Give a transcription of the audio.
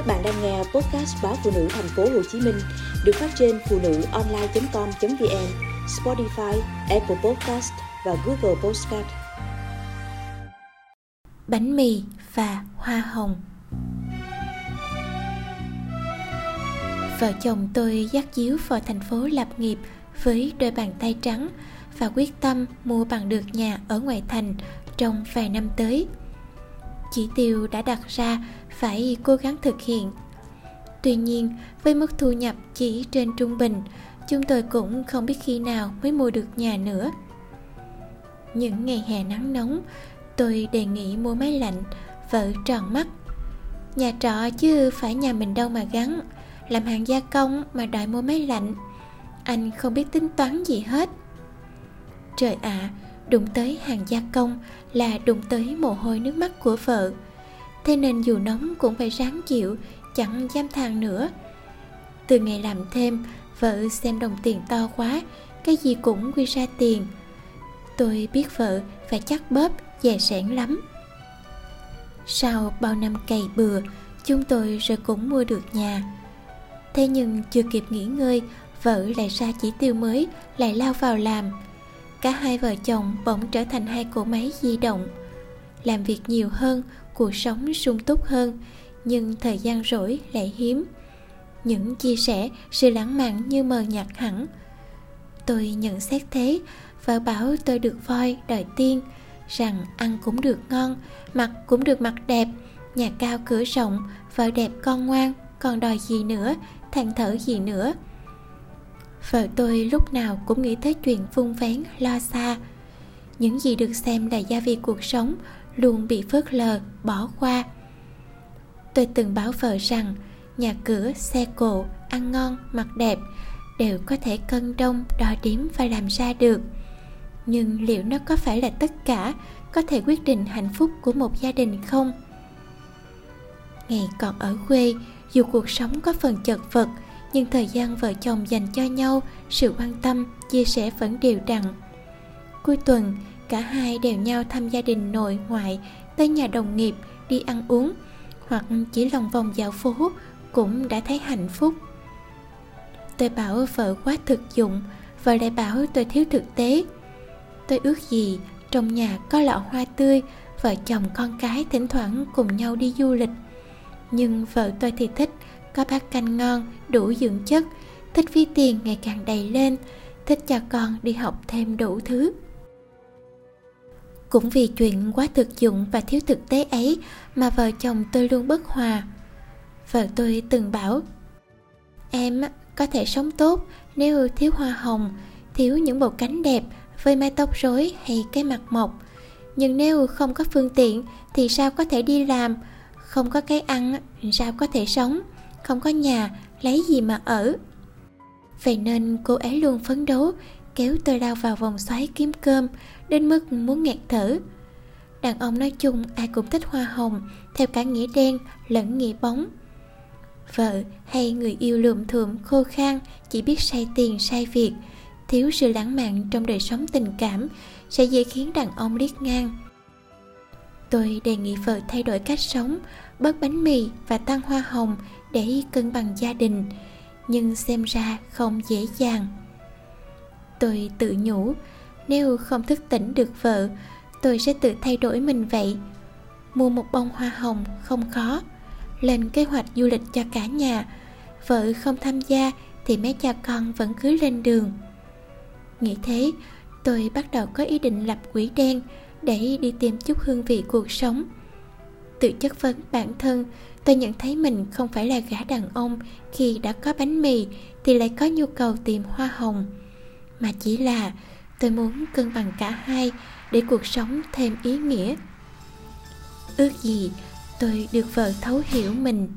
Các bạn đang nghe podcast báo phụ nữ thành phố Hồ Chí Minh được phát trên phụ nữ online.com.vn, Spotify, Apple Podcast và Google Podcast. Bánh mì và hoa hồng Vợ chồng tôi dắt díu vào thành phố lập nghiệp với đôi bàn tay trắng và quyết tâm mua bằng được nhà ở ngoại thành trong vài năm tới. Chỉ tiêu đã đặt ra phải cố gắng thực hiện. Tuy nhiên, với mức thu nhập chỉ trên trung bình, chúng tôi cũng không biết khi nào mới mua được nhà nữa. Những ngày hè nắng nóng, tôi đề nghị mua máy lạnh, vợ tròn mắt. Nhà trọ chứ phải nhà mình đâu mà gắn, làm hàng gia công mà đòi mua máy lạnh. Anh không biết tính toán gì hết. Trời ạ, à, đụng tới hàng gia công là đụng tới mồ hôi nước mắt của vợ thế nên dù nóng cũng phải ráng chịu, chẳng dám than nữa. Từ ngày làm thêm, vợ xem đồng tiền to quá, cái gì cũng quy ra tiền. Tôi biết vợ phải chắc bóp, dè sẻn lắm. Sau bao năm cày bừa, chúng tôi rồi cũng mua được nhà. Thế nhưng chưa kịp nghỉ ngơi, vợ lại ra chỉ tiêu mới, lại lao vào làm. Cả hai vợ chồng bỗng trở thành hai cỗ máy di động. Làm việc nhiều hơn cuộc sống sung túc hơn, nhưng thời gian rỗi lại hiếm. Những chia sẻ, sự lãng mạn như mờ nhạt hẳn. Tôi nhận xét thế, vợ bảo tôi được voi, đòi tiên, rằng ăn cũng được ngon, mặc cũng được mặc đẹp, nhà cao cửa rộng, vợ đẹp con ngoan, còn đòi gì nữa, than thở gì nữa. Vợ tôi lúc nào cũng nghĩ tới chuyện vung vén, lo xa. Những gì được xem là gia vị cuộc sống luôn bị phớt lờ, bỏ qua. Tôi từng bảo vợ rằng nhà cửa, xe cộ, ăn ngon, mặc đẹp đều có thể cân đông, đo đếm và làm ra được. Nhưng liệu nó có phải là tất cả có thể quyết định hạnh phúc của một gia đình không? Ngày còn ở quê, dù cuộc sống có phần chật vật, nhưng thời gian vợ chồng dành cho nhau, sự quan tâm, chia sẻ vẫn đều đặn. Cuối tuần cả hai đều nhau thăm gia đình nội ngoại, tới nhà đồng nghiệp, đi ăn uống, hoặc chỉ lòng vòng dạo phố cũng đã thấy hạnh phúc. Tôi bảo vợ quá thực dụng vợ lại bảo tôi thiếu thực tế. Tôi ước gì trong nhà có lọ hoa tươi vợ chồng con cái thỉnh thoảng cùng nhau đi du lịch. Nhưng vợ tôi thì thích có bát canh ngon, đủ dưỡng chất, thích ví tiền ngày càng đầy lên, thích cho con đi học thêm đủ thứ cũng vì chuyện quá thực dụng và thiếu thực tế ấy mà vợ chồng tôi luôn bất hòa. Vợ tôi từng bảo, em có thể sống tốt nếu thiếu hoa hồng, thiếu những bộ cánh đẹp với mái tóc rối hay cái mặt mộc. Nhưng nếu không có phương tiện thì sao có thể đi làm? Không có cái ăn, sao có thể sống? Không có nhà, lấy gì mà ở? Vậy nên cô ấy luôn phấn đấu kéo tôi lao vào vòng xoáy kiếm cơm, đến mức muốn nghẹt thở. Đàn ông nói chung ai cũng thích hoa hồng, theo cả nghĩa đen lẫn nghĩa bóng. Vợ hay người yêu lượm thượm, khô khan, chỉ biết say tiền say việc. Thiếu sự lãng mạn trong đời sống tình cảm sẽ dễ khiến đàn ông liếc ngang. Tôi đề nghị vợ thay đổi cách sống, bớt bánh mì và tăng hoa hồng để cân bằng gia đình, nhưng xem ra không dễ dàng tôi tự nhủ. Nếu không thức tỉnh được vợ, tôi sẽ tự thay đổi mình vậy. Mua một bông hoa hồng không khó, lên kế hoạch du lịch cho cả nhà. Vợ không tham gia thì mấy cha con vẫn cứ lên đường. Nghĩ thế, tôi bắt đầu có ý định lập quỹ đen để đi tìm chút hương vị cuộc sống. Tự chất vấn bản thân, tôi nhận thấy mình không phải là gã đàn ông khi đã có bánh mì thì lại có nhu cầu tìm hoa hồng mà chỉ là tôi muốn cân bằng cả hai để cuộc sống thêm ý nghĩa. Ước gì tôi được vợ thấu hiểu mình.